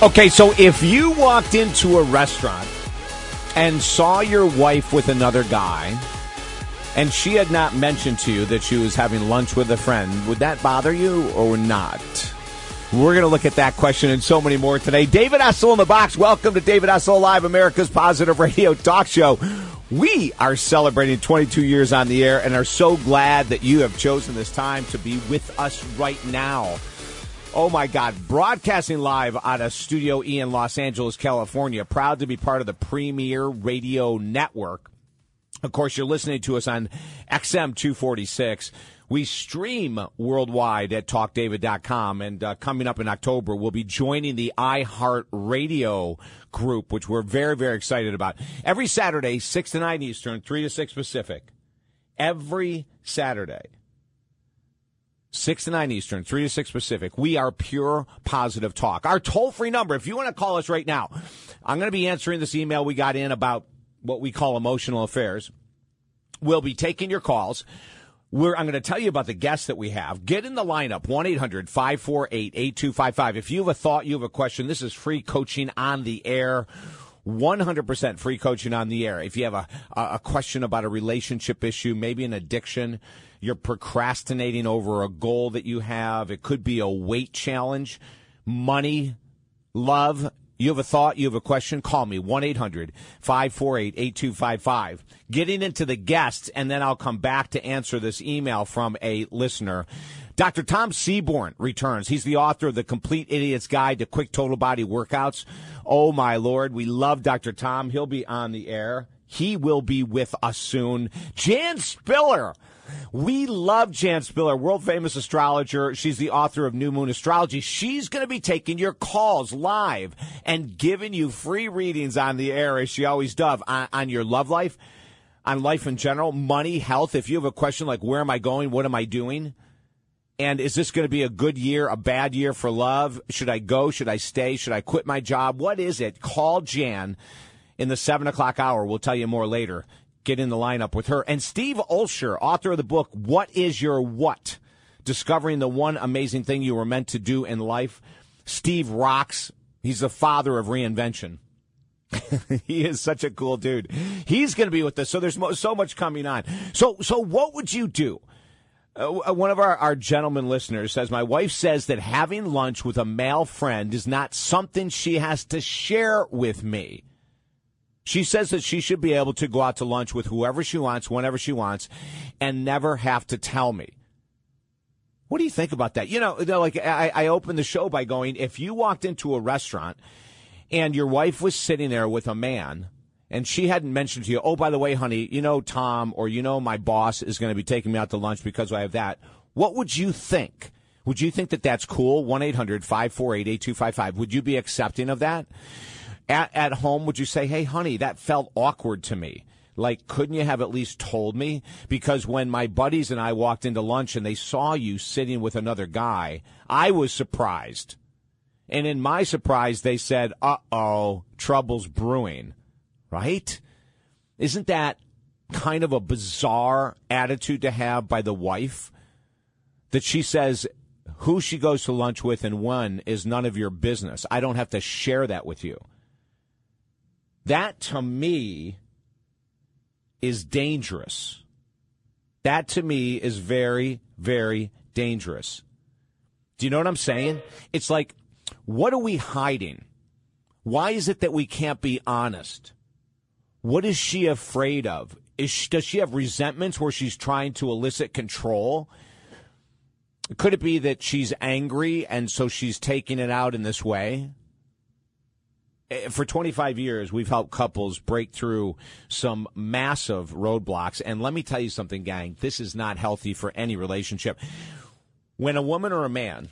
Okay, so if you walked into a restaurant and saw your wife with another guy, and she had not mentioned to you that she was having lunch with a friend, would that bother you or not? We're going to look at that question and so many more today. David Essel in the box. Welcome to David Essel Live, America's Positive Radio Talk Show. We are celebrating 22 years on the air and are so glad that you have chosen this time to be with us right now. Oh my God, broadcasting live out of Studio E in Los Angeles, California. Proud to be part of the Premier Radio Network. Of course, you're listening to us on XM 246. We stream worldwide at talkdavid.com. And uh, coming up in October, we'll be joining the iHeart Radio group, which we're very, very excited about. Every Saturday, 6 to 9 Eastern, 3 to 6 Pacific. Every Saturday. 6 to 9 Eastern, 3 to 6 Pacific. We are pure positive talk. Our toll free number, if you want to call us right now, I'm going to be answering this email we got in about what we call emotional affairs. We'll be taking your calls. We're, I'm going to tell you about the guests that we have. Get in the lineup, 1 800 548 8255. If you have a thought, you have a question, this is free coaching on the air. 100% free coaching on the air. If you have a, a question about a relationship issue, maybe an addiction, you're procrastinating over a goal that you have, it could be a weight challenge, money, love, you have a thought, you have a question, call me 1 800 548 8255. Getting into the guests, and then I'll come back to answer this email from a listener. Dr. Tom Seaborne returns. He's the author of The Complete Idiot's Guide to Quick Total Body Workouts. Oh, my Lord. We love Dr. Tom. He'll be on the air. He will be with us soon. Jan Spiller we love Jan Spiller, world famous astrologer. She's the author of New Moon Astrology. She's going to be taking your calls live and giving you free readings on the air, as she always does, on, on your love life, on life in general, money, health. If you have a question like, where am I going? What am I doing? And is this going to be a good year, a bad year for love? Should I go? Should I stay? Should I quit my job? What is it? Call Jan in the seven o'clock hour. We'll tell you more later get in the lineup with her. And Steve Olsher, author of the book, What is Your What? Discovering the one amazing thing you were meant to do in life. Steve rocks. He's the father of reinvention. he is such a cool dude. He's going to be with us. So there's mo- so much coming on. So, so what would you do? Uh, one of our, our gentleman listeners says, My wife says that having lunch with a male friend is not something she has to share with me. She says that she should be able to go out to lunch with whoever she wants, whenever she wants, and never have to tell me. What do you think about that? You know, like I, I opened the show by going, if you walked into a restaurant and your wife was sitting there with a man and she hadn't mentioned to you, oh, by the way, honey, you know, Tom, or you know, my boss is going to be taking me out to lunch because I have that. What would you think? Would you think that that's cool? 1 800 548 8255. Would you be accepting of that? at, at home, would you say, hey, honey, that felt awkward to me? Like, couldn't you have at least told me? Because when my buddies and I walked into lunch and they saw you sitting with another guy, I was surprised. And in my surprise, they said, uh oh, trouble's brewing. Right? Isn't that kind of a bizarre attitude to have by the wife? That she says, who she goes to lunch with and when is none of your business. I don't have to share that with you. That to me is dangerous. That to me is very, very dangerous. Do you know what I'm saying? It's like, what are we hiding? Why is it that we can't be honest? What is she afraid of? Is she, does she have resentments where she's trying to elicit control? Could it be that she's angry and so she's taking it out in this way? Eh, for 25 years, we've helped couples break through some massive roadblocks. And let me tell you something, gang, this is not healthy for any relationship. When a woman or a man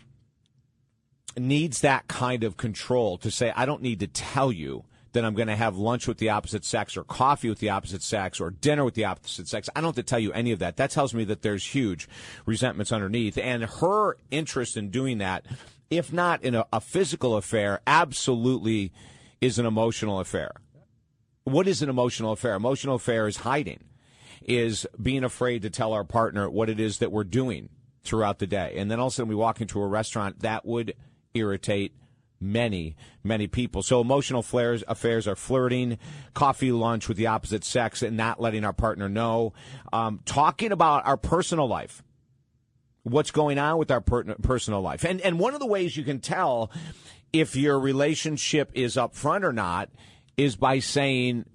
needs that kind of control to say, I don't need to tell you that I'm going to have lunch with the opposite sex or coffee with the opposite sex or dinner with the opposite sex. I don't have to tell you any of that. That tells me that there's huge resentments underneath. And her interest in doing that, if not in a, a physical affair, absolutely is an emotional affair. What is an emotional affair? Emotional affair is hiding, is being afraid to tell our partner what it is that we're doing throughout the day. And then all of a sudden we walk into a restaurant that would irritate many, many people. So emotional flares, affairs are flirting, coffee lunch with the opposite sex, and not letting our partner know. Um, talking about our personal life, what's going on with our per- personal life, and and one of the ways you can tell if your relationship is up front or not is by saying.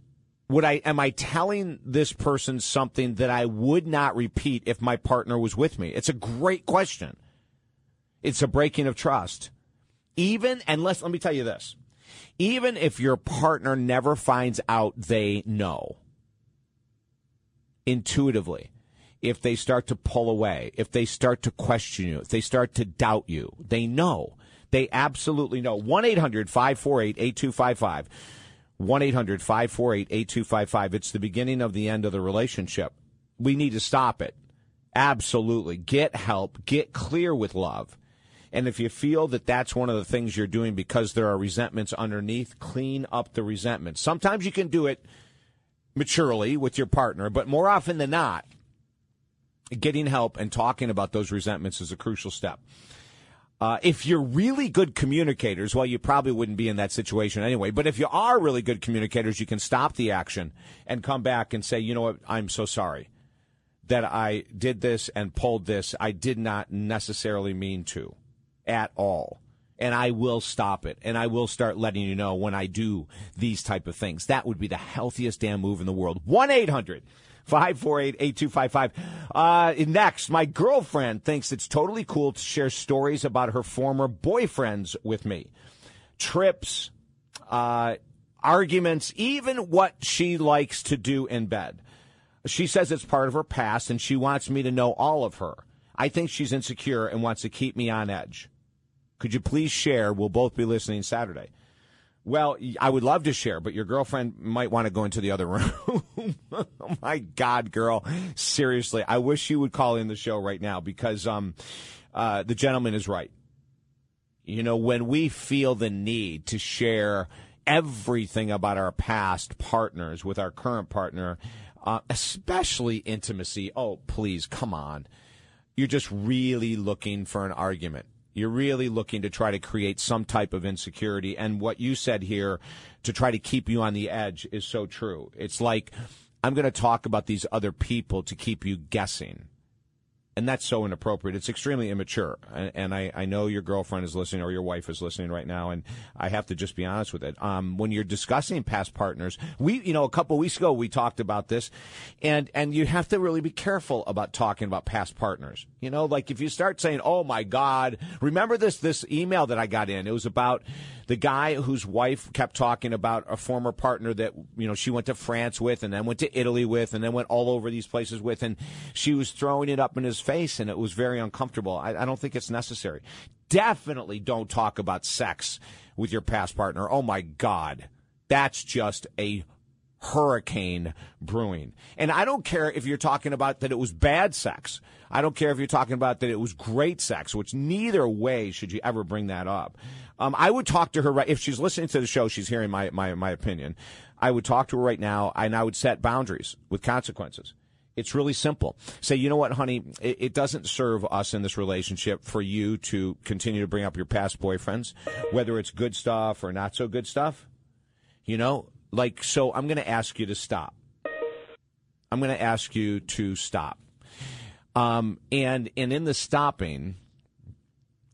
Would I am I telling this person something that I would not repeat if my partner was with me? It's a great question. It's a breaking of trust. Even, unless, let me tell you this, even if your partner never finds out they know intuitively, if they start to pull away, if they start to question you, if they start to doubt you, they know. They absolutely know. 1 800 548 8255. 1 800 548 8255. It's the beginning of the end of the relationship. We need to stop it. Absolutely. Get help. Get clear with love. And if you feel that that's one of the things you're doing because there are resentments underneath, clean up the resentment. Sometimes you can do it maturely with your partner, but more often than not, getting help and talking about those resentments is a crucial step. Uh, if you're really good communicators, well, you probably wouldn't be in that situation anyway. But if you are really good communicators, you can stop the action and come back and say, you know what, I'm so sorry that I did this and pulled this. I did not necessarily mean to at all. And I will stop it. And I will start letting you know when I do these type of things. That would be the healthiest damn move in the world. 1 800 548 8255. Uh, next, my girlfriend thinks it's totally cool to share stories about her former boyfriends with me. Trips, uh, arguments, even what she likes to do in bed. She says it's part of her past and she wants me to know all of her. I think she's insecure and wants to keep me on edge. Could you please share? We'll both be listening Saturday. Well, I would love to share, but your girlfriend might want to go into the other room. oh my God, girl. Seriously, I wish you would call in the show right now because um, uh, the gentleman is right. You know, when we feel the need to share everything about our past partners with our current partner, uh, especially intimacy, oh, please, come on. You're just really looking for an argument. You're really looking to try to create some type of insecurity. And what you said here to try to keep you on the edge is so true. It's like, I'm going to talk about these other people to keep you guessing and that's so inappropriate. It's extremely immature. And, and I, I, know your girlfriend is listening or your wife is listening right now, and I have to just be honest with it. Um, when you're discussing past partners, we, you know, a couple weeks ago we talked about this, and and you have to really be careful about talking about past partners. You know, like if you start saying, "Oh my God," remember this this email that I got in? It was about the guy whose wife kept talking about a former partner that you know she went to France with and then went to Italy with and then went all over these places with and she was throwing it up in his face and it was very uncomfortable. I, I don't think it's necessary. Definitely don't talk about sex with your past partner. Oh my God. That's just a hurricane brewing. And I don't care if you're talking about that it was bad sex. I don't care if you're talking about that it was great sex, which neither way should you ever bring that up. Um, I would talk to her right if she's listening to the show. She's hearing my, my my opinion. I would talk to her right now, and I would set boundaries with consequences. It's really simple. Say, you know what, honey, it, it, doesn't serve us in this relationship for you to continue to bring up your past boyfriends, whether it's good stuff or not so good stuff. You know, like, so I'm going to ask you to stop. I'm going to ask you to stop. Um, and, and in the stopping,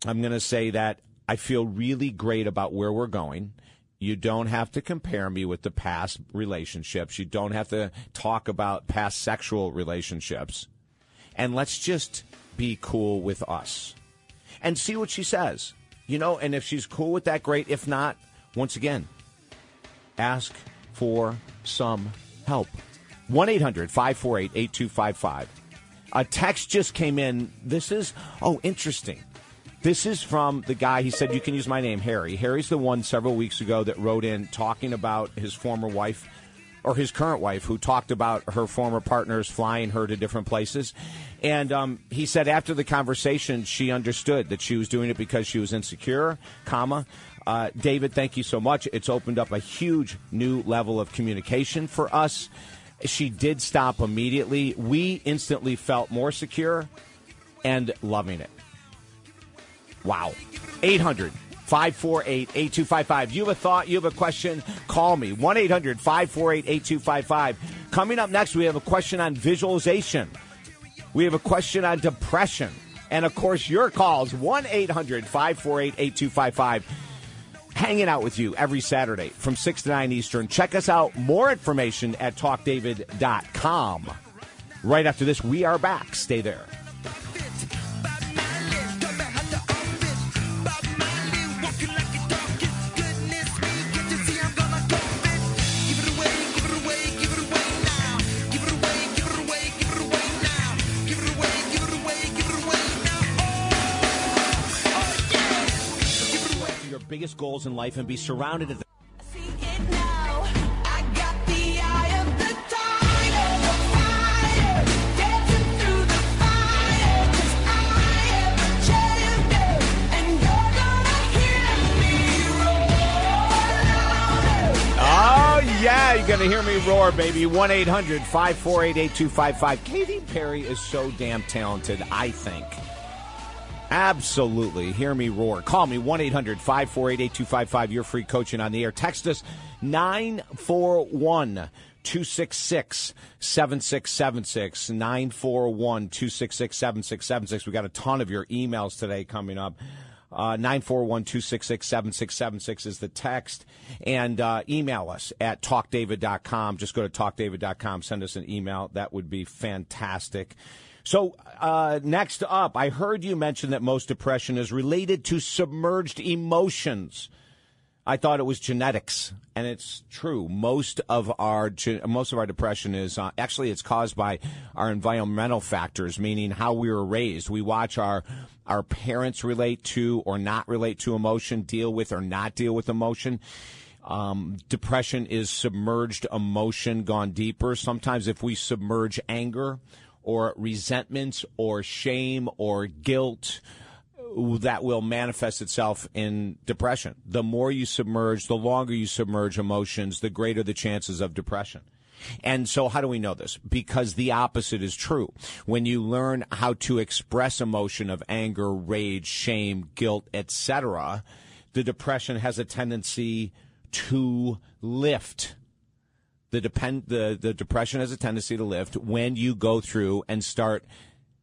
I'm going to say that I feel really great about where we're going. You don't have to compare me with the past relationships. You don't have to talk about past sexual relationships. And let's just be cool with us and see what she says. You know, and if she's cool with that, great. If not, once again, ask for some help. 1 800 548 8255. A text just came in. This is, oh, interesting. This is from the guy. He said, You can use my name, Harry. Harry's the one several weeks ago that wrote in talking about his former wife or his current wife who talked about her former partners flying her to different places. And um, he said after the conversation, she understood that she was doing it because she was insecure, comma. Uh, David, thank you so much. It's opened up a huge new level of communication for us. She did stop immediately. We instantly felt more secure and loving it. Wow. 800 548 8255. You have a thought, you have a question, call me. 1 800 548 8255. Coming up next, we have a question on visualization. We have a question on depression. And of course, your calls 1 800 548 8255. Hanging out with you every Saturday from 6 to 9 Eastern. Check us out. More information at talkdavid.com. Right after this, we are back. Stay there. Biggest goals in life and be surrounded at the Oh, yeah, you're going to hear me roar, baby. 1 800 548 8255. Katy Perry is so damn talented, I think. Absolutely. Hear me roar. Call me 1 800 548 8255. Your free coaching on the air. Text us 941 266 7676. 941 266 7676. We got a ton of your emails today coming up. Uh, 941 266 7676 is the text. And uh, email us at talkdavid.com. Just go to talkdavid.com. Send us an email. That would be fantastic. So, uh, next up, I heard you mention that most depression is related to submerged emotions. I thought it was genetics, and it's true. Most of our most of our depression is uh, actually it's caused by our environmental factors, meaning how we were raised. We watch our our parents relate to or not relate to emotion, deal with or not deal with emotion. Um, depression is submerged emotion gone deeper. Sometimes, if we submerge anger or resentment or shame or guilt that will manifest itself in depression. The more you submerge, the longer you submerge emotions, the greater the chances of depression. And so how do we know this? Because the opposite is true. When you learn how to express emotion of anger, rage, shame, guilt, etc., the depression has a tendency to lift the depend the, the depression has a tendency to lift when you go through and start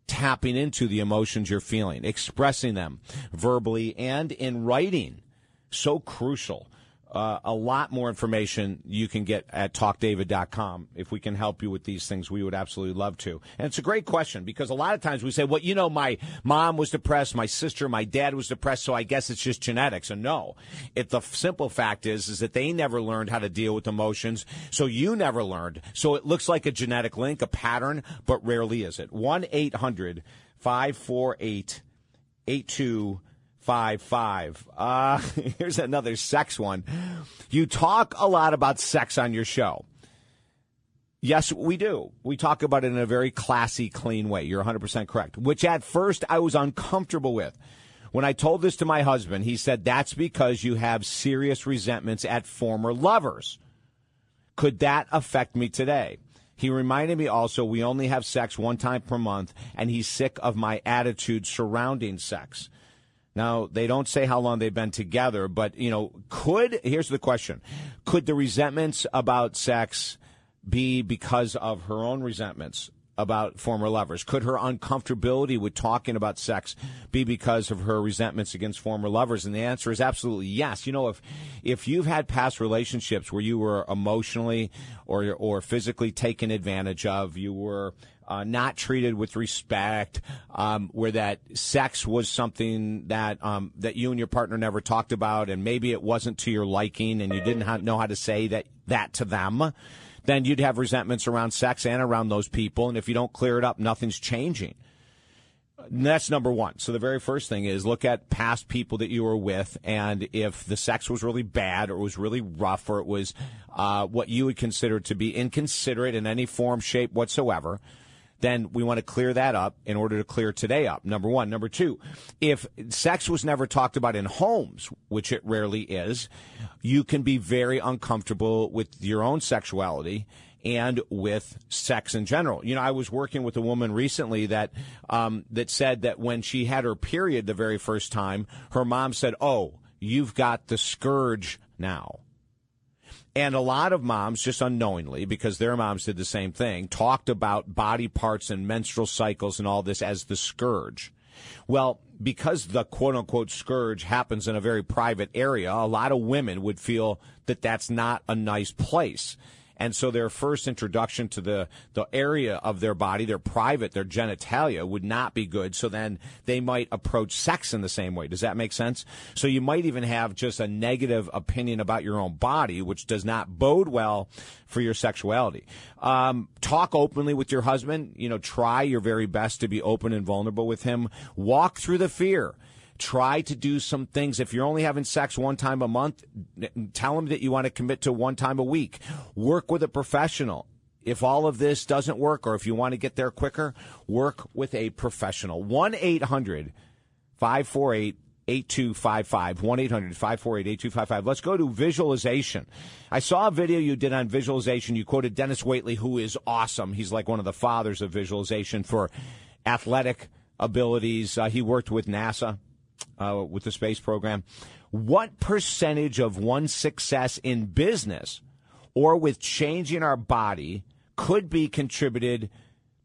tapping into the emotions you're feeling, expressing them verbally and in writing. So crucial uh, a lot more information you can get at talkdavid.com. If we can help you with these things, we would absolutely love to. And it's a great question because a lot of times we say, well, you know, my mom was depressed, my sister, my dad was depressed, so I guess it's just genetics. And no, it, the simple fact is, is that they never learned how to deal with emotions, so you never learned. So it looks like a genetic link, a pattern, but rarely is it. 1 800 548 82 five five. Uh, here's another sex one. You talk a lot about sex on your show. Yes, we do. We talk about it in a very classy, clean way. You're 100% correct. Which at first I was uncomfortable with. When I told this to my husband, he said, That's because you have serious resentments at former lovers. Could that affect me today? He reminded me also we only have sex one time per month, and he's sick of my attitude surrounding sex. Now, they don't say how long they've been together, but, you know, could, here's the question could the resentments about sex be because of her own resentments about former lovers? Could her uncomfortability with talking about sex be because of her resentments against former lovers? And the answer is absolutely yes. You know, if if you've had past relationships where you were emotionally or or physically taken advantage of, you were uh, not treated with respect, um, where that sex was something that um, that you and your partner never talked about, and maybe it wasn't to your liking, and you didn't know how to say that that to them, then you'd have resentments around sex and around those people, and if you don't clear it up, nothing's changing. And that's number one. So the very first thing is look at past people that you were with, and if the sex was really bad, or was really rough, or it was uh, what you would consider to be inconsiderate in any form, shape whatsoever then we want to clear that up in order to clear today up. Number one. Number two, if sex was never talked about in homes, which it rarely is, you can be very uncomfortable with your own sexuality and with sex in general. You know, I was working with a woman recently that um, that said that when she had her period the very first time, her mom said, "Oh." you've got the scourge now. And a lot of moms, just unknowingly, because their moms did the same thing, talked about body parts and menstrual cycles and all this as the scourge. Well, because the quote unquote scourge happens in a very private area, a lot of women would feel that that's not a nice place. And so their first introduction to the, the area of their body, their private, their genitalia would not be good. So then they might approach sex in the same way. Does that make sense? So you might even have just a negative opinion about your own body, which does not bode well for your sexuality. Um, talk openly with your husband. You know, try your very best to be open and vulnerable with him. Walk through the fear. Try to do some things. If you're only having sex one time a month, tell them that you want to commit to one time a week. Work with a professional. If all of this doesn't work or if you want to get there quicker, work with a professional. 1 800 548 8255 1 800 548 8255. Let's go to visualization. I saw a video you did on visualization. You quoted Dennis Waitley, who is awesome. He's like one of the fathers of visualization for athletic abilities. Uh, he worked with NASA uh, with the space program. What percentage of one's success in business or with changing our body could be contributed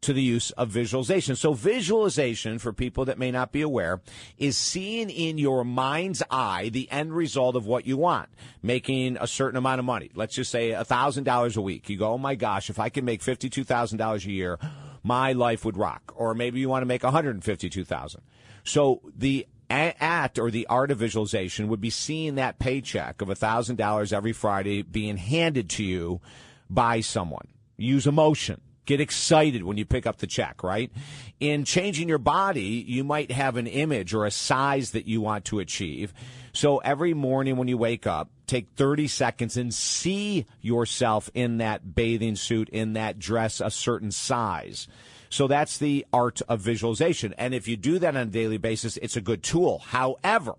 to the use of visualization. So visualization, for people that may not be aware, is seeing in your mind's eye the end result of what you want, making a certain amount of money. Let's just say $1,000 a week. You go, oh my gosh, if I can make $52,000 a year, my life would rock. Or maybe you want to make 152,000. So the act or the art of visualization would be seeing that paycheck of $1,000 every Friday being handed to you by someone. Use emotion. Get excited when you pick up the check, right? In changing your body, you might have an image or a size that you want to achieve. So every morning when you wake up, take 30 seconds and see yourself in that bathing suit, in that dress, a certain size. So that's the art of visualization. And if you do that on a daily basis, it's a good tool. However,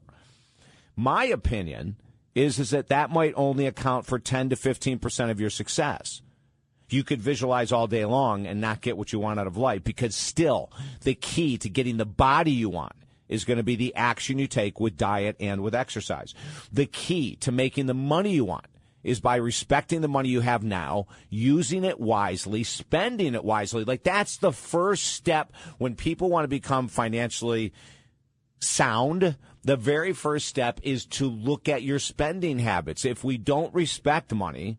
my opinion is, is that that might only account for 10 to 15% of your success. You could visualize all day long and not get what you want out of life because still the key to getting the body you want is going to be the action you take with diet and with exercise. The key to making the money you want is by respecting the money you have now, using it wisely, spending it wisely. Like that's the first step when people want to become financially sound. The very first step is to look at your spending habits. If we don't respect money,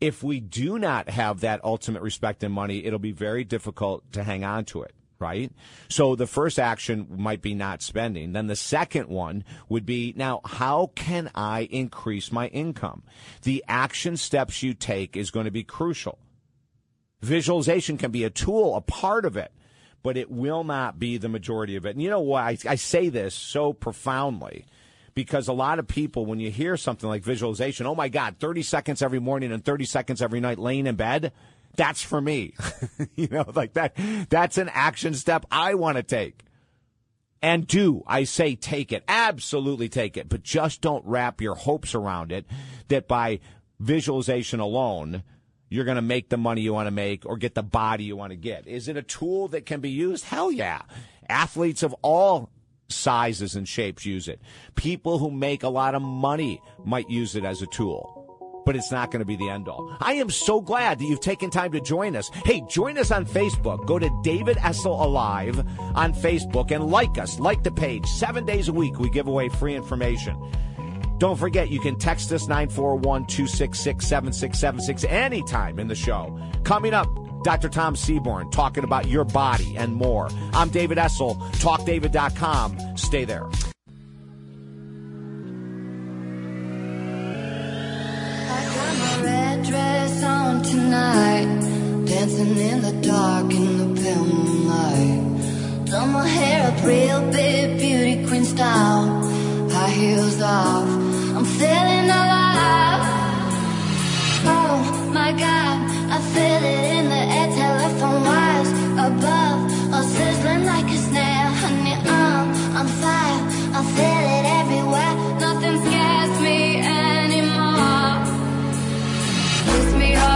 if we do not have that ultimate respect in money, it'll be very difficult to hang on to it right? So the first action might be not spending. Then the second one would be now, how can I increase my income? The action steps you take is going to be crucial. Visualization can be a tool, a part of it, but it will not be the majority of it. And you know why I, say this so profoundly? because a lot of people, when you hear something like visualization, oh my God, 30 seconds every morning and 30 seconds every night laying in bed, that's for me. you know, like that, that's an action step I want to take. And do, I say take it. Absolutely take it. But just don't wrap your hopes around it that by visualization alone, you're going to make the money you want to make or get the body you want to get. Is it a tool that can be used? Hell yeah. Athletes of all sizes and shapes use it. People who make a lot of money might use it as a tool but it's not going to be the end all. I am so glad that you've taken time to join us. Hey, join us on Facebook. Go to David Essel Alive on Facebook and like us. Like the page. Seven days a week, we give away free information. Don't forget, you can text us 941 266 7676 anytime in the show. Coming up, Dr. Tom Seaborne talking about your body and more. I'm David Essel, talkdavid.com. Stay there. Dress on tonight. Dancing in the dark in the pale moonlight. Done my hair up real big, beauty queen style. High heels off, I'm feeling alive. Oh my god, I feel it in the air, telephone wires above, all sizzling like a snare. Honey, I'm on fire, I feel it everywhere. Nothing scares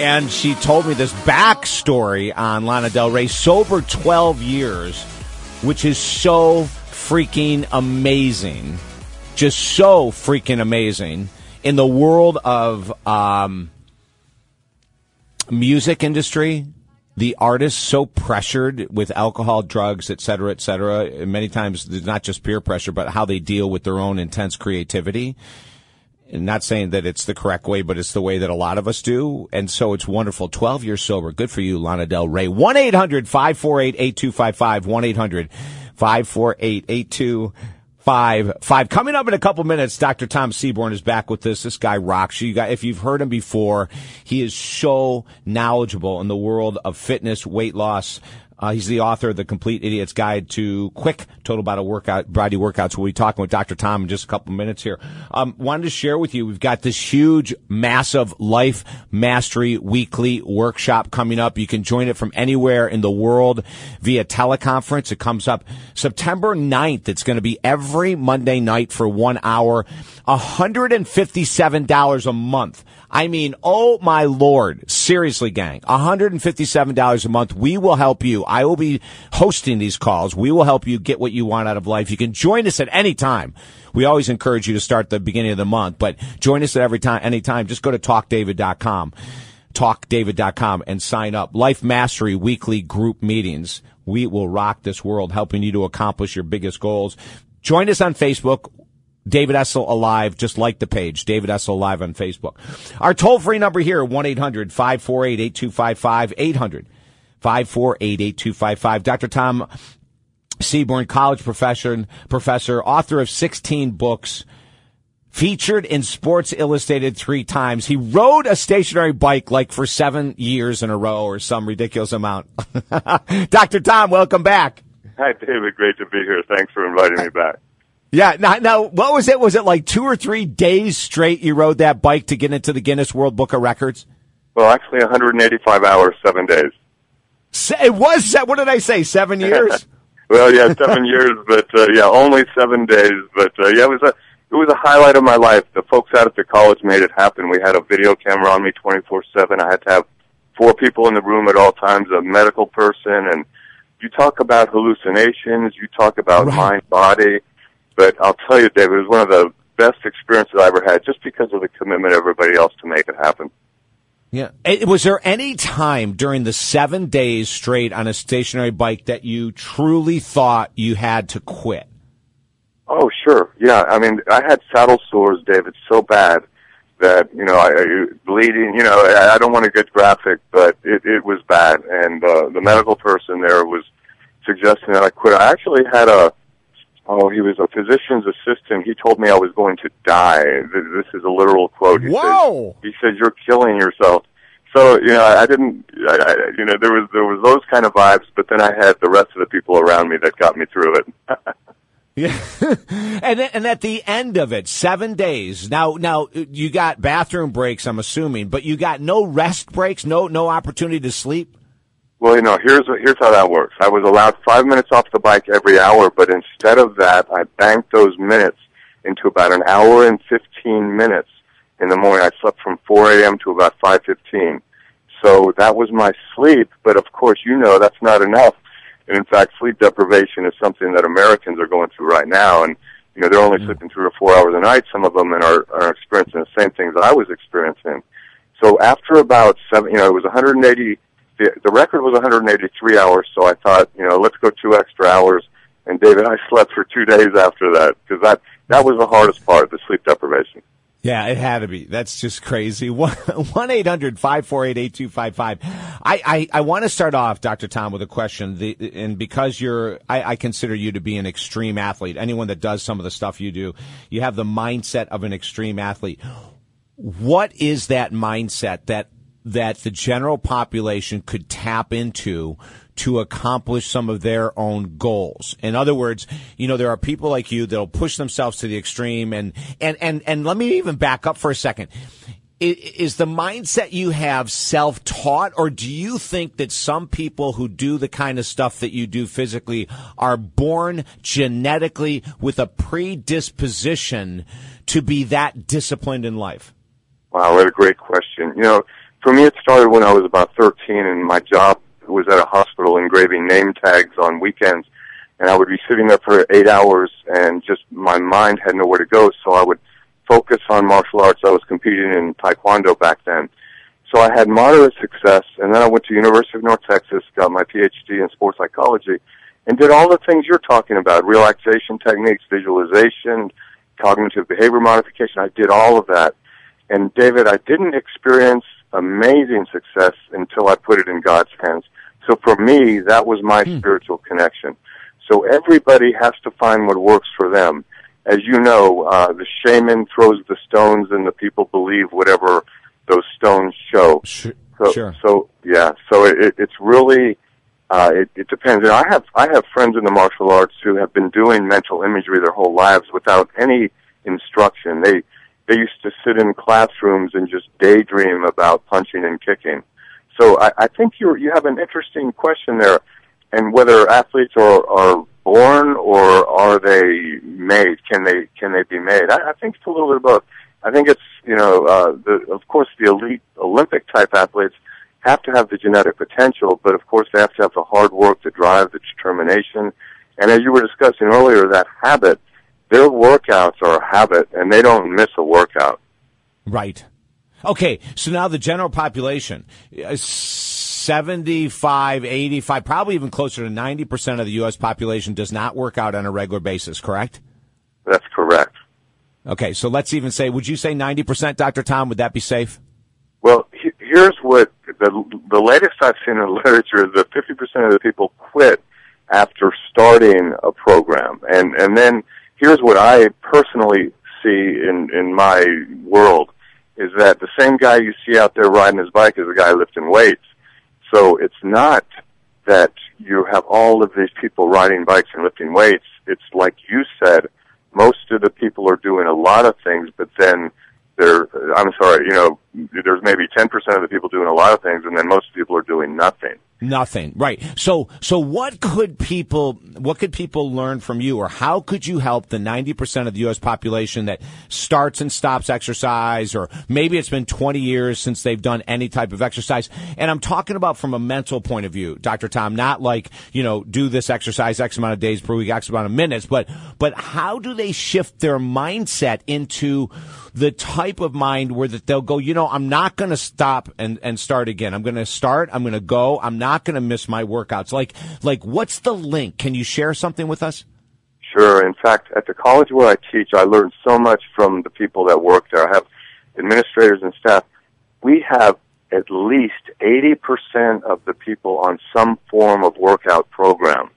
and she told me this backstory on Lana Del Rey, sober 12 years, which is so freaking amazing. Just so freaking amazing. In the world of um, music industry, the artists so pressured with alcohol, drugs, et cetera, et cetera. Many times, not just peer pressure, but how they deal with their own intense creativity not saying that it's the correct way, but it's the way that a lot of us do. And so it's wonderful. 12 years sober. Good for you, Lana Del Rey. 1-800-548-8255. 1-800-548-8255. Coming up in a couple minutes, Dr. Tom Seaborne is back with us. This guy rocks. You got, if you've heard him before, he is so knowledgeable in the world of fitness, weight loss, uh, he's the author of the Complete Idiot's Guide to Quick Total Body Workout Body Workouts. We'll be talking with Dr. Tom in just a couple minutes here. Um, wanted to share with you, we've got this huge, massive Life Mastery Weekly Workshop coming up. You can join it from anywhere in the world via teleconference. It comes up September 9th. It's going to be every Monday night for one hour, $157 a month. I mean, oh my lord. Seriously, gang. $157 a month. We will help you. I will be hosting these calls. We will help you get what you want out of life. You can join us at any time. We always encourage you to start the beginning of the month, but join us at every time, any time. Just go to talkdavid.com, talkdavid.com and sign up. Life Mastery weekly group meetings. We will rock this world, helping you to accomplish your biggest goals. Join us on Facebook. David Essel Alive, just like the page, David Essel Alive on Facebook. Our toll free number here, 1-800-548-8255, 800 548-8255. Dr. Tom Seaborne, college professor, professor, author of 16 books, featured in Sports Illustrated three times. He rode a stationary bike like for seven years in a row or some ridiculous amount. Dr. Tom, welcome back. Hi, David. Great to be here. Thanks for inviting me back. Yeah. Now, now, what was it? Was it like two or three days straight you rode that bike to get into the Guinness World Book of Records? Well, actually, 185 hours, seven days. It was. What did I say? Seven years. well, yeah, seven years, but uh, yeah, only seven days. But uh, yeah, it was a it was a highlight of my life. The folks out at the college made it happen. We had a video camera on me 24 seven. I had to have four people in the room at all times, a medical person, and you talk about hallucinations, you talk about right. mind body but I'll tell you, David, it was one of the best experiences I ever had just because of the commitment of everybody else to make it happen. Yeah. Was there any time during the seven days straight on a stationary bike that you truly thought you had to quit? Oh, sure. Yeah. I mean, I had saddle sores, David, so bad that, you know, I, I bleeding, you know, I, I don't want to get graphic, but it, it was bad. And, uh, the medical person there was suggesting that I quit. I actually had a, Oh, he was a physician's assistant. He told me I was going to die. This is a literal quote. He Whoa! Said, he said, "You're killing yourself." So you know, I didn't. I, I, you know, there was there was those kind of vibes, but then I had the rest of the people around me that got me through it. Yeah, and and at the end of it, seven days. Now, now you got bathroom breaks. I'm assuming, but you got no rest breaks, no no opportunity to sleep. Well, you know, here's here's how that works. I was allowed five minutes off the bike every hour, but instead of that, I banked those minutes into about an hour and fifteen minutes in the morning. I slept from 4 a.m. to about 5:15. So that was my sleep. But of course, you know that's not enough. And in fact, sleep deprivation is something that Americans are going through right now. And you know, they're only mm. sleeping three or four hours a night. Some of them and are, are experiencing the same things that I was experiencing. So after about seven, you know, it was 180 the, the record was 183 hours, so I thought, you know, let's go two extra hours. And David, I slept for two days after that because that that was the hardest part, the sleep deprivation. Yeah, it had to be. That's just crazy. One eight hundred five four eight eight two five five. I I, I want to start off, Doctor Tom, with a question. The, and because you're, I, I consider you to be an extreme athlete. Anyone that does some of the stuff you do, you have the mindset of an extreme athlete. What is that mindset that that the general population could tap into to accomplish some of their own goals. In other words, you know, there are people like you that'll push themselves to the extreme and, and, and, and let me even back up for a second. is the mindset you have self taught, or do you think that some people who do the kind of stuff that you do physically are born genetically with a predisposition to be that disciplined in life? Wow, what a great question. You know, for me, it started when I was about 13, and my job was at a hospital engraving name tags on weekends. And I would be sitting there for eight hours, and just my mind had nowhere to go. So I would focus on martial arts. I was competing in Taekwondo back then. So I had moderate success, and then I went to University of North Texas, got my PhD in sports psychology, and did all the things you're talking about, relaxation techniques, visualization, cognitive behavior modification. I did all of that. And David, I didn't experience amazing success until I put it in God's hands. So for me, that was my hmm. spiritual connection. So everybody has to find what works for them as you know, uh, the shaman throws the stones, and the people believe whatever those stones show. Sure. So, sure. so yeah, so it, it's really uh, it, it depends. And I have I have friends in the martial arts who have been doing mental imagery their whole lives without any instruction. They they used to sit in classrooms and just daydream about punching and kicking. So I, I think you you have an interesting question there, and whether athletes are are born or are they made? Can they can they be made? I, I think it's a little bit of both. I think it's you know uh, the of course the elite Olympic type athletes have to have the genetic potential, but of course they have to have the hard work, the drive, the determination, and as you were discussing earlier, that habit. Their workouts are a habit, and they don't miss a workout. Right. Okay, so now the general population. Uh, 75, 85, probably even closer to 90% of the U.S. population does not work out on a regular basis, correct? That's correct. Okay, so let's even say, would you say 90%, Dr. Tom? Would that be safe? Well, here's what the, the latest I've seen in the literature is that 50% of the people quit after starting a program. And, and then here's what I personally see in, in my world is that the same guy you see out there riding his bike is the guy lifting weights. So it's not that you have all of these people riding bikes and lifting weights. It's like you said, most of the people are doing a lot of things, but then they're, I'm sorry, you know, there's maybe 10% of the people doing a lot of things, and then most people are doing nothing. Nothing. Right. So, so what could people, what could people learn from you or how could you help the 90% of the U.S. population that starts and stops exercise or maybe it's been 20 years since they've done any type of exercise? And I'm talking about from a mental point of view, Dr. Tom, not like, you know, do this exercise X amount of days per week, X amount of minutes, but, but how do they shift their mindset into the type of mind where that they'll go, you know, I'm not going to stop and, and start again. I'm going to start. I'm going to go. I'm not going to miss my workouts. Like, like what's the link? Can you share something with us? Sure. In fact, at the college where I teach, I learned so much from the people that work there. I have administrators and staff. We have at least 80% of the people on some form of workout program.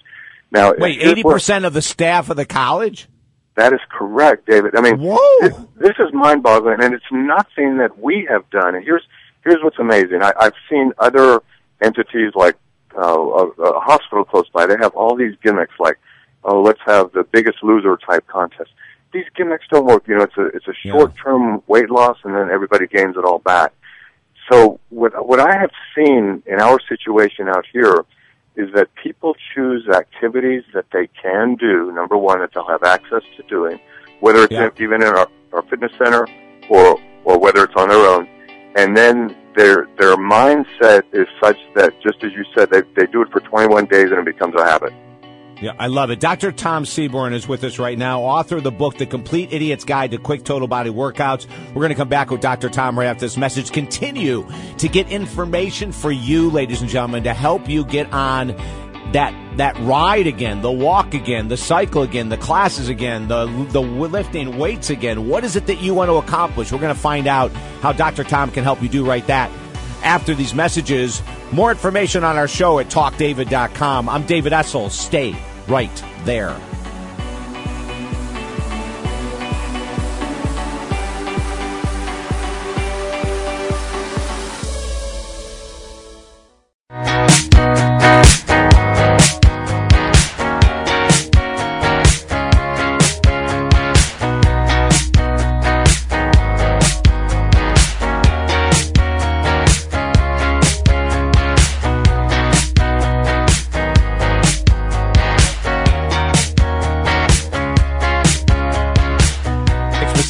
Now, wait, 80% of the staff of the college? That is correct, David. I mean, this, this, is mind-boggling, and it's nothing that we have done. And here's here's what's amazing. I, I've seen other entities like uh, a, a hospital close by. They have all these gimmicks, like, oh, let's have the Biggest Loser type contest. These gimmicks don't work. You know, it's a it's a short-term yeah. weight loss, and then everybody gains it all back. So what what I have seen in our situation out here is that people choose activities that they can do, number one, that they'll have access to doing, whether it's yeah. even in our, our fitness center or, or whether it's on their own. And then their, their mindset is such that, just as you said, they, they do it for 21 days and it becomes a habit. Yeah, I love it. Dr. Tom Seaborne is with us right now, author of the book, The Complete Idiot's Guide to Quick Total Body Workouts. We're going to come back with Dr. Tom right after this message. Continue to get information for you, ladies and gentlemen, to help you get on that that ride again, the walk again, the cycle again, the classes again, the the lifting weights again. What is it that you want to accomplish? We're going to find out how Dr. Tom can help you do right that after these messages. More information on our show at talkdavid.com. I'm David Essel. Stay right there.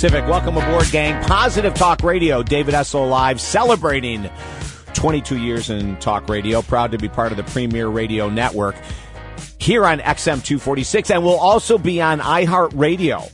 Pacific. Welcome aboard, gang. Positive Talk Radio. David Essel live celebrating 22 years in talk radio. Proud to be part of the Premier Radio Network here on XM 246. And we'll also be on iHeartRadio.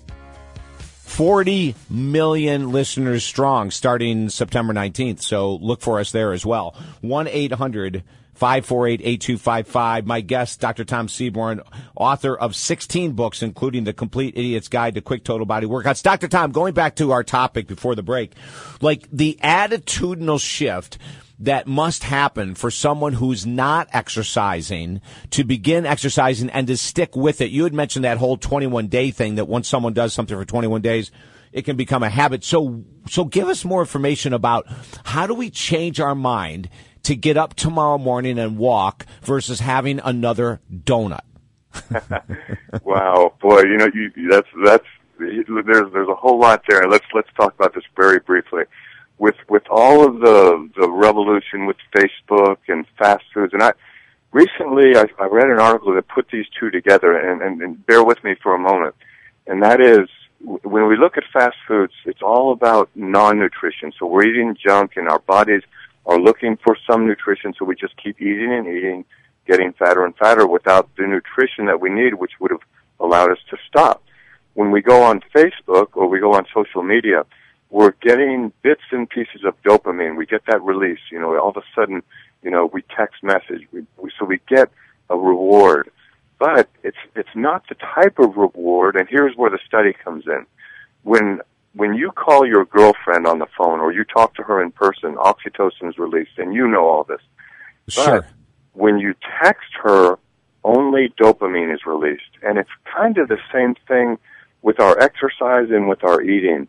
40 million listeners strong starting September 19th. So look for us there as well. 1 800 548 8255. My guest, Dr. Tom Seaborne, author of 16 books, including The Complete Idiot's Guide to Quick Total Body Workouts. Dr. Tom, going back to our topic before the break, like the attitudinal shift that must happen for someone who's not exercising to begin exercising and to stick with it. You had mentioned that whole 21 day thing that once someone does something for 21 days, it can become a habit. So, so give us more information about how do we change our mind to get up tomorrow morning and walk versus having another donut? wow, boy, you know, you, that's that's there's there's a whole lot there. Let's let's talk about this very briefly. With with all of the the revolution with Facebook and fast foods, and I recently I, I read an article that put these two together, and, and, and bear with me for a moment, and that is when we look at fast foods, it's all about non-nutrition. So we're eating junk, and our bodies are looking for some nutrition, so we just keep eating and eating, getting fatter and fatter without the nutrition that we need, which would have allowed us to stop. When we go on Facebook or we go on social media, we're getting bits and pieces of dopamine. We get that release. You know, all of a sudden, you know, we text message. We, we, so we get a reward. But it's, it's not the type of reward, and here's where the study comes in. When when you call your girlfriend on the phone or you talk to her in person, oxytocin is released, and you know all this. Sure. But when you text her, only dopamine is released, and it's kind of the same thing with our exercise and with our eating.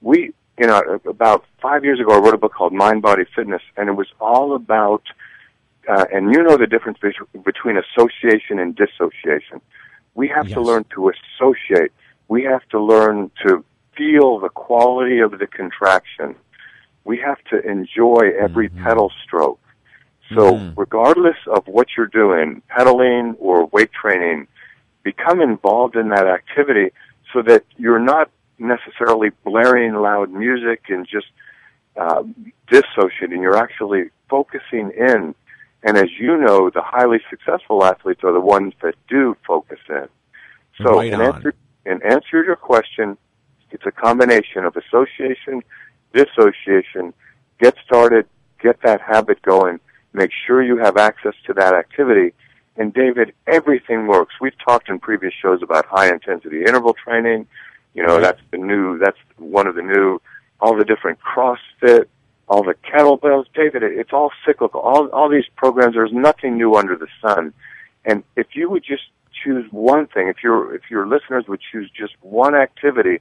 We, you know, about five years ago, I wrote a book called Mind Body Fitness, and it was all about, uh, and you know the difference between association and dissociation. We have Yes. to learn to associate. We have to learn to feel the quality of the contraction. We have to enjoy every pedal stroke. So Mhm. regardless of what you're doing, pedaling or weight training, become involved in that activity so that you're not necessarily blaring loud music and just uh, dissociating. You're actually focusing in. And as you know, the highly successful athletes are the ones that do focus in. So Right in answer, in answer to your question, it's a combination of association, dissociation, get started, get that habit going, make sure you have access to that activity. And David, everything works. We've talked in previous shows about high intensity interval training. You know, that's the new, that's one of the new, all the different CrossFit, all the kettlebells. David, it's all cyclical. All, all these programs, there's nothing new under the sun. And if you would just choose one thing, if your, if your listeners would choose just one activity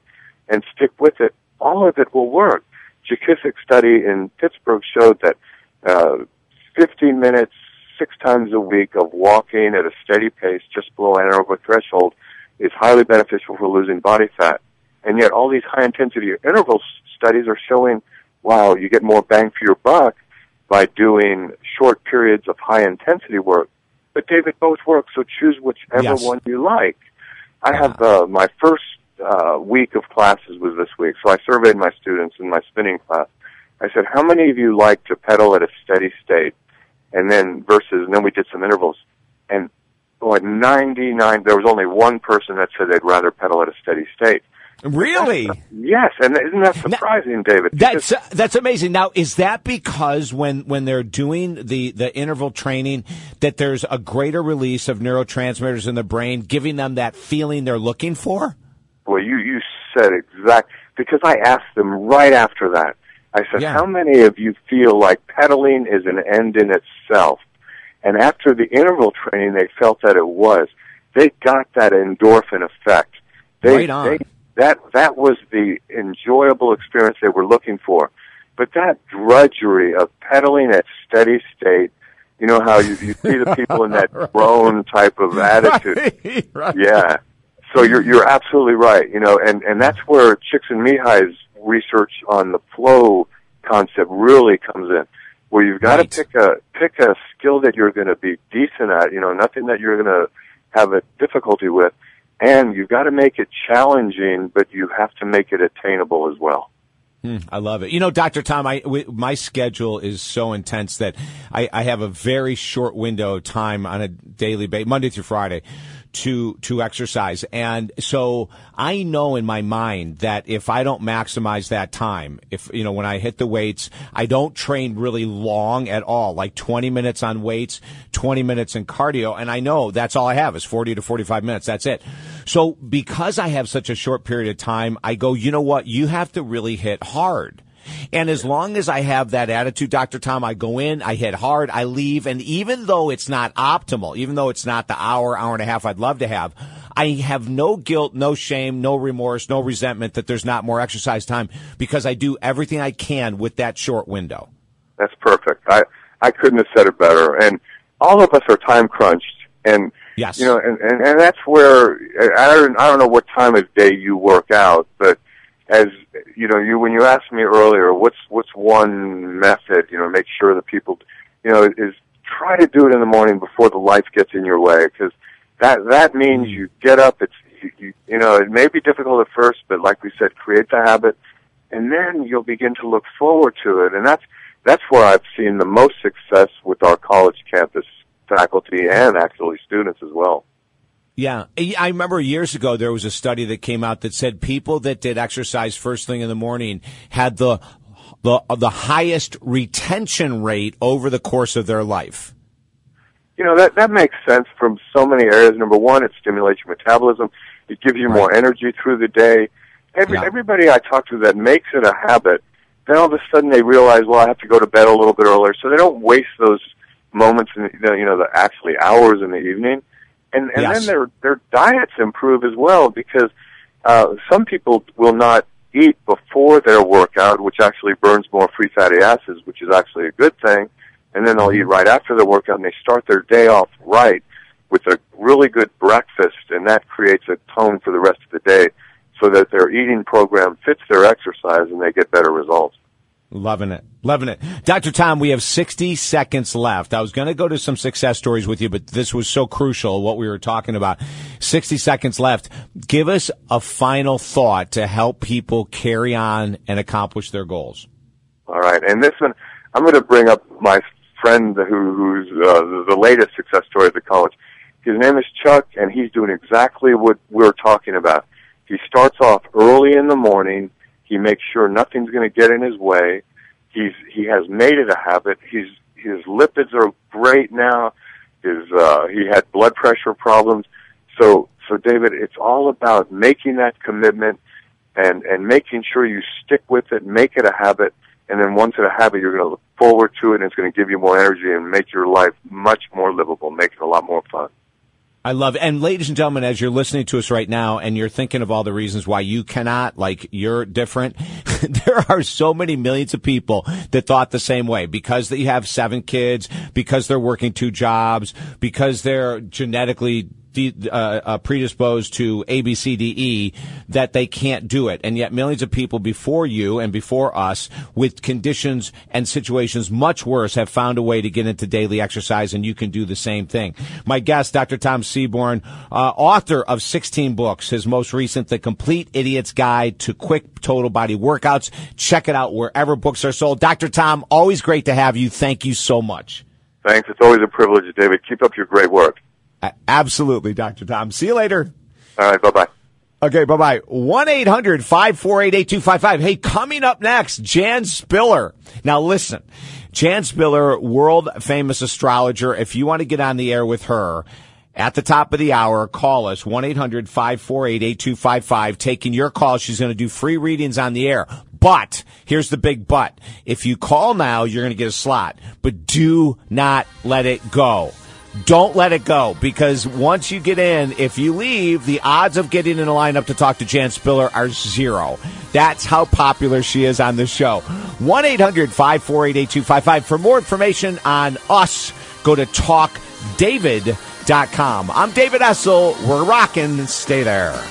and stick with it, all of it will work. Jakicic study in Pittsburgh showed that uh, 15 minutes, six times a week of walking at a steady pace just below anaerobic threshold is highly beneficial for losing body fat. And yet all these high intensity interval studies are showing, wow, you get more bang for your buck by doing short periods of high intensity work. But David, both work, so choose whichever Yes. one you like. I have uh, my first uh, week of classes was this week, so I surveyed my students in my spinning class. I said, "How many of you like to pedal at a steady state?" And then versus, and then we did some intervals, and boy, ninety nine. There was only one person that said they'd rather pedal at a steady state. Really? Yes, and isn't that surprising, David? Because- That's that's amazing. Now, is that because when when they're doing the the interval training that there's a greater release of neurotransmitters in the brain, giving them that feeling they're looking for? Boy, you you said exact because I asked them right after that. I said, Yeah. "How many of you feel like pedaling is an end in itself?" And after the interval training, they felt that it was. They got that endorphin effect. They, Right on. They, that that was the enjoyable experience they were looking for. But that drudgery of pedaling at steady state, you know how you, you see the people in that drone type of attitude. Right. Yeah. So you're you're absolutely right. You know, and and that's where Csikszentmihalyi's research on the flow concept really comes in, where you've got Right. to pick a pick a skill that you're going to be decent at. You know, nothing that you're going to have a difficulty with, and you've got to make it challenging, but you have to make it attainable as well. Mm, I love it. You know, Dr. Tom, I, w- my schedule is so intense that I, I have a very short window of time on a daily basis, Monday through Friday to to exercise. And so I know in my mind that if I don't maximize that time, if you know when I hit the weights, I don't train really long at all, like 20 minutes on weights, 20 minutes in cardio, and I know that's all I have is 40 to 45 minutes. That's it. So because I have such a short period of time, I go, you know what? You have to really hit hard. And as long as I have that attitude, Dr. Tom, I go in, I hit hard, I leave. And even though it's not optimal, even though it's not the hour, hour and a half I'd love to have, I have no guilt, no shame, no remorse, no resentment that there's not more exercise time because I do everything I can with that short window. That's perfect. I, I couldn't have said it better. And all of us are time crunched. And, yes. you know, and, and, and that's where, I don't, I don't know what time of day you work out, but as you know, you when you asked me earlier, what's what's one method? You know, make sure that people, you know, is try to do it in the morning before the life gets in your way, because that that means you get up. It's you, you, you know, it may be difficult at first, but like we said, create the habit, and then you'll begin to look forward to it, and that's that's where I've seen the most success with our college campus faculty and actually students as well. Yeah. I remember years ago there was a study that came out that said people that did exercise first thing in the morning had the the the highest retention rate over the course of their life. You know, that that makes sense from so many areas. Number one, it stimulates your metabolism. It gives you right. more energy through the day. Every, yeah. Everybody I talk to that makes it a habit, then all of a sudden they realize, well, I have to go to bed a little bit earlier, so they don't waste those moments in the, you know the actually hours in the evening and and yes. then their their diets improve as well because uh, some people will not eat before their workout, which actually burns more free fatty acids, which is actually a good thing, and then they'll eat right after the workout, and they start their day off right with a really good breakfast, and that creates a tone for the rest of the day, so that their eating program fits their exercise, and they get better results. Loving it. Loving it. Dr. Tom, we have 60 seconds left. I was going to go to some success stories with you, but this was so crucial, what we were talking about. 60 seconds left. Give us a final thought to help people carry on and accomplish their goals. All right. And this one, I'm going to bring up my friend who, who's uh, the latest success story at the college. His name is Chuck, and he's doing exactly what we're talking about. He starts off early in the morning he makes sure nothing's going to get in his way. He's he has made it a habit. He's his lipids are great now. His uh, he had blood pressure problems. So so David, it's all about making that commitment and and making sure you stick with it, make it a habit, and then once it's a habit, you're going to look forward to it, and it's going to give you more energy and make your life much more livable, make it a lot more fun. I love it. And ladies and gentlemen, as you're listening to us right now and you're thinking of all the reasons why you cannot, like you're different, there are so many millions of people that thought the same way because they have seven kids, because they're working two jobs, because they're genetically de- uh, uh, predisposed to A, B, C, D, E that they can't do it. And yet millions of people before you and before us with conditions and situations much worse have found a way to get into daily exercise and you can do the same thing. My guest, Dr. Tom Seaborne, uh, author of 16 books, his most recent, The Complete Idiot's Guide to Quick Total Body Workouts. Check it out wherever books are sold. Dr. Tom, always great to have you. Thank you so much. Thanks. It's always a privilege, David. Keep up your great work. Absolutely, Dr. Tom. See you later. All right. Bye bye. Okay, bye bye. 1 800 548 8255. Hey, coming up next, Jan Spiller. Now listen, Jan Spiller, world famous astrologer. If you want to get on the air with her, at the top of the hour, call us 1-800-548-8255. Taking your call. She's going to do free readings on the air. But here's the big but. If you call now, you're going to get a slot, but do not let it go. Don't let it go because once you get in, if you leave, the odds of getting in a lineup to talk to Jan Spiller are zero. That's how popular she is on the show. 1 800 548 8255. For more information on us, go to talkdavid.com. I'm David Essel. We're rocking. Stay there.